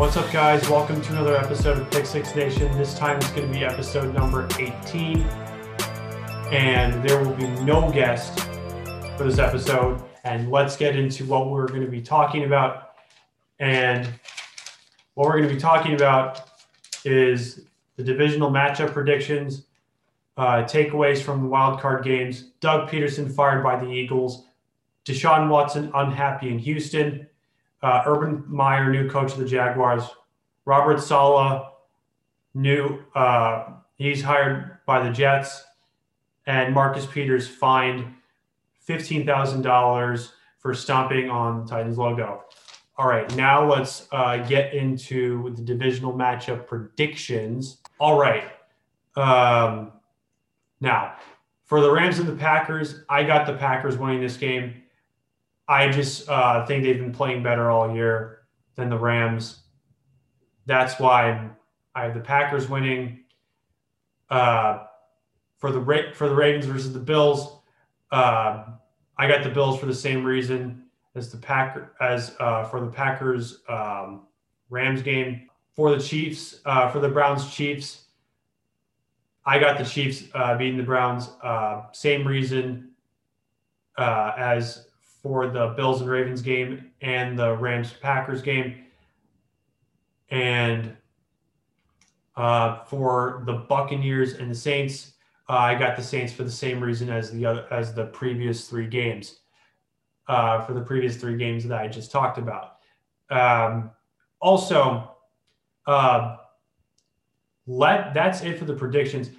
What's up, guys? Welcome to another episode of Pick Six Nation. This time it's going to be episode number 18, and there will be no guest for this episode. And let's get into what we're going to be talking about. And what we're going to be talking about is the divisional matchup predictions, uh, takeaways from the wild card games, Doug Pederson fired by the Eagles, Deshaun Watson unhappy in Houston, uh, Urban Meyer, new coach of the Jaguars, Robert Saleh, new uh, he's hired by the Jets, and Marcus Peters fined fifteen thousand dollars for stomping on Titans logo. All right, now let's uh, get into the divisional matchup predictions. All right. Um, now, for the Rams and the Packers, I got the Packers winning this game. I just uh, think they've been playing better all year than the Rams. That's why I have the Packers winning. Uh, for the for the Ravens versus the Bills, uh, I got the Bills for the same reason as the Packer as uh, for the Packers um, Rams game. For the Chiefs, uh, for the Browns Chiefs, I got the Chiefs uh, beating the Browns. Same reason as for the Bills and Ravens game and the Rams Packers game, and uh, for the Buccaneers and the Saints, I got the Saints for the same reason as the other as the previous three games uh, for the previous three games that I just talked about. Um, also, uh, let that's it for the predictions.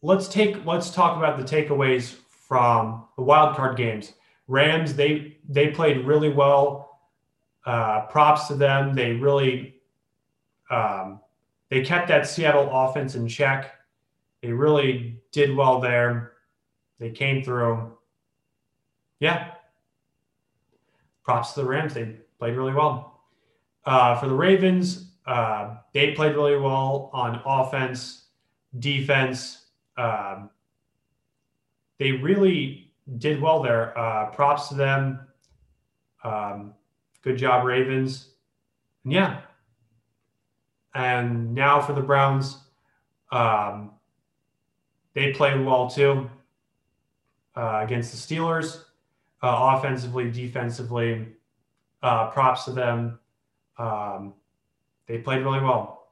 Let's take let's talk about the takeaways from the wild card games. Rams they they played really well. Uh, props to them. They really um, they kept that Seattle offense in check. They really did well there. They came through. Yeah, props to the Rams. They played really well. Uh, for the Ravens, uh, they played really well on offense, defense. Um, they really did well there. Uh, props to them. Um, good job, Ravens. And yeah. And now for the Browns, um, they played well too uh, against the Steelers uh, offensively, defensively. Uh, props to them. Um, they played really well.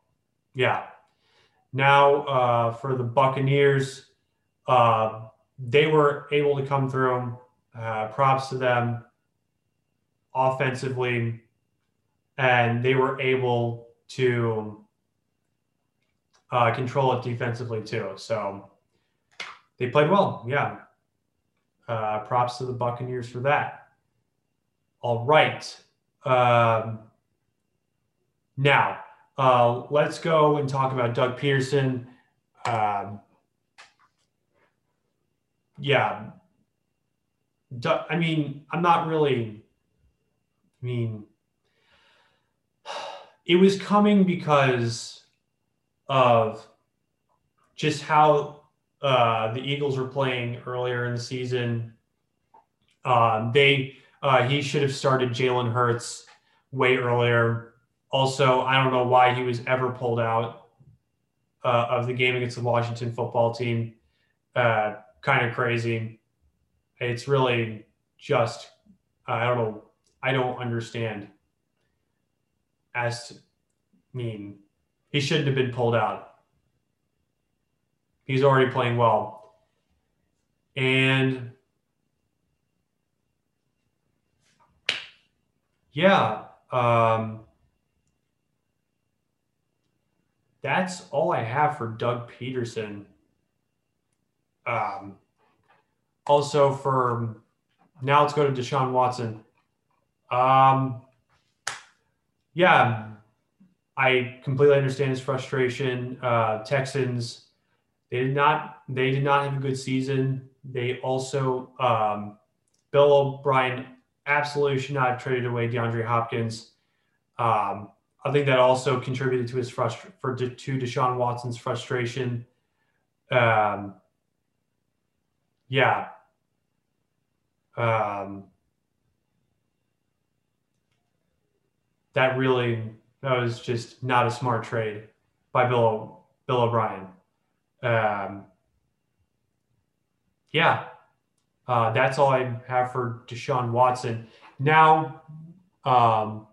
Yeah. Now uh, for the Buccaneers, uh, they were able to come through. Uh, props to them offensively, and they were able to uh, control it defensively too. So they played well. Yeah. Uh, props to the Buccaneers for that. All right. Um, now, uh, let's go and talk about Doug Pederson. Um, yeah. I mean, I'm not really, I mean, it was coming because of just how uh, the Eagles were playing earlier in the season. Um, they uh, he should have started Jalen Hurts way earlier. Also, I don't know why he was ever pulled out uh, of the game against the Washington football team. Uh, kind of crazy. It's really just I don't know. I don't understand. As to, I mean, he shouldn't have been pulled out He's already playing well. And yeah, um, that's all I have for Doug Pederson. Um, also, for now, let's go to Deshaun Watson. Um, yeah, I completely understand his frustration. Uh, Texans they did not. They did not have a good season. They also um, Bill O'Brien absolutely should not have traded away DeAndre Hopkins. Um, I think that also contributed to his frustration for to Deshaun Watson's frustration. Um, yeah. Um, that really that was just not a smart trade by Bill Bill O'Brien. Um, yeah, uh, that's all I have for Deshaun Watson. Now, um,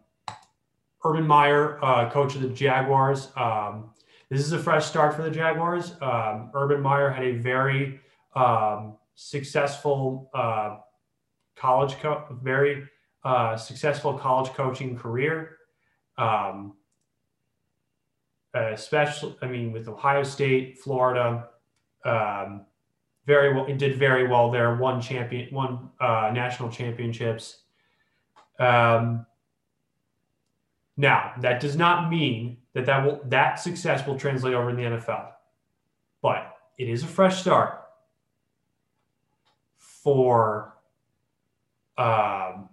Urban Meyer, uh, coach of the Jaguars. Um, this is a fresh start for the Jaguars. Um, Urban Meyer had a very um, successful uh, college, co- very uh, successful college coaching career. Um, especially, I mean, with Ohio State, Florida, um, very well. It did very well there. Won champion, won uh, national championships. Um, now, that does not mean that that will that success will translate over in the NFL, but it is a fresh start for um,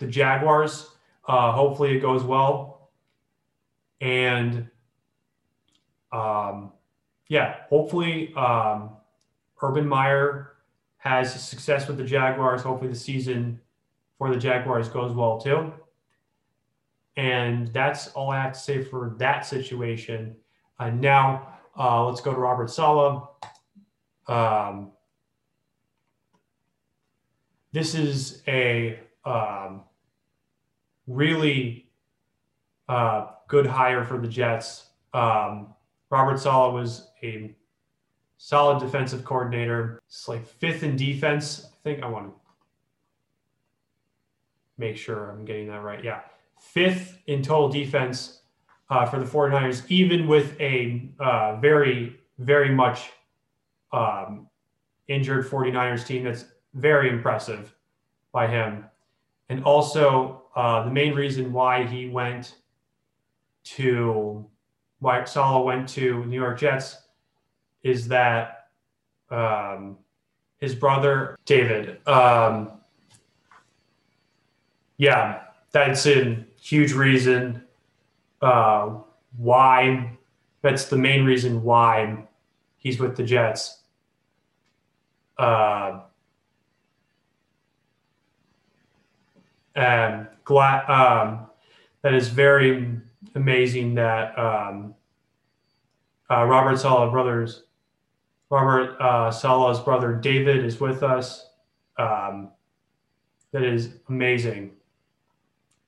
the Jaguars. Uh, hopefully, it goes well, and um, yeah, hopefully, um, Urban Meyer has success with the Jaguars. Hopefully, the season for the Jaguars goes well too. And that's all I have to say for that situation. Uh, now, uh, let's go to Robert Saleh. Um, this is a um, really uh, good hire for the Jets. Um, Robert Saleh was a solid defensive coordinator. It's like fifth in defense. I think I want to make sure I'm getting that right. Yeah. Fifth in total defense uh, for the 49ers, even with a uh, very, very much um, injured 49ers team. That's very impressive by him. And also, uh, the main reason why he went to, why Saleh went to New York Jets is that um, his brother, David, um, yeah, that's a huge reason uh, why. That's the main reason why he's with the Jets. Uh, and glad um, that is very amazing that um, uh, Robert Saleh brothers, Robert uh, Saleh's brother David is with us. Um, that is amazing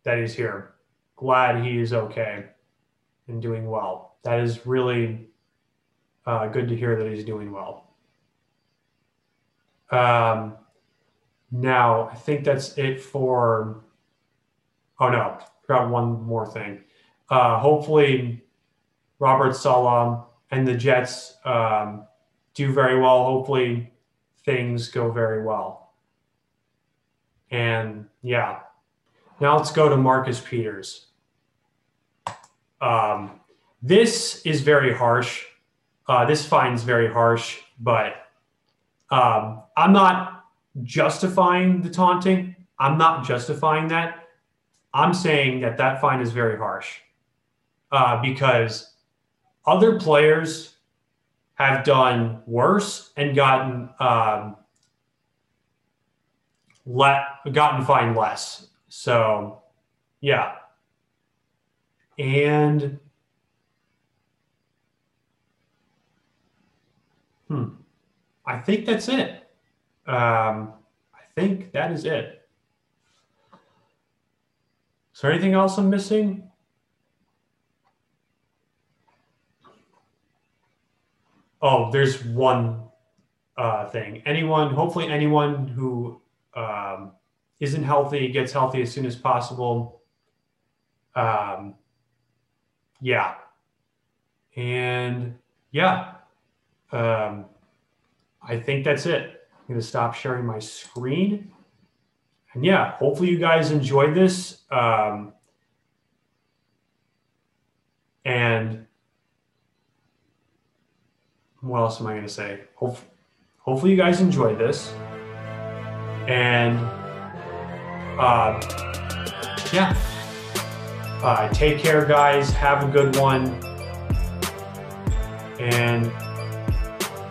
that he's here. Glad he is okay and doing well. That is really uh, good to hear that he's doing well. Um, now, I think that's it for. Oh no, forgot one more thing. Uh, hopefully, Robert Saleh and the Jets um, do very well. Hopefully, things go very well. And yeah, now let's go to Marcus Peters. Um, this is very harsh. Uh, this fine is very harsh, but um, I'm not justifying the taunting. I'm not justifying that. I'm saying that that fine is very harsh uh, because other players have done worse and gotten um, let gotten fined less. So, yeah. And hmm, I think that's it. Um, I think that is it. Is there anything else I'm missing? Oh, there's one uh, thing. Anyone, hopefully, anyone who um, isn't healthy gets healthy as soon as possible. Um, yeah. And yeah, um, I think that's it. I'm going to stop sharing my screen. And yeah, hopefully you guys enjoyed this. Um, and what else am I going to say? Hope, hopefully you guys enjoyed this. And uh, yeah. Uh, take care, guys. Have a good one. And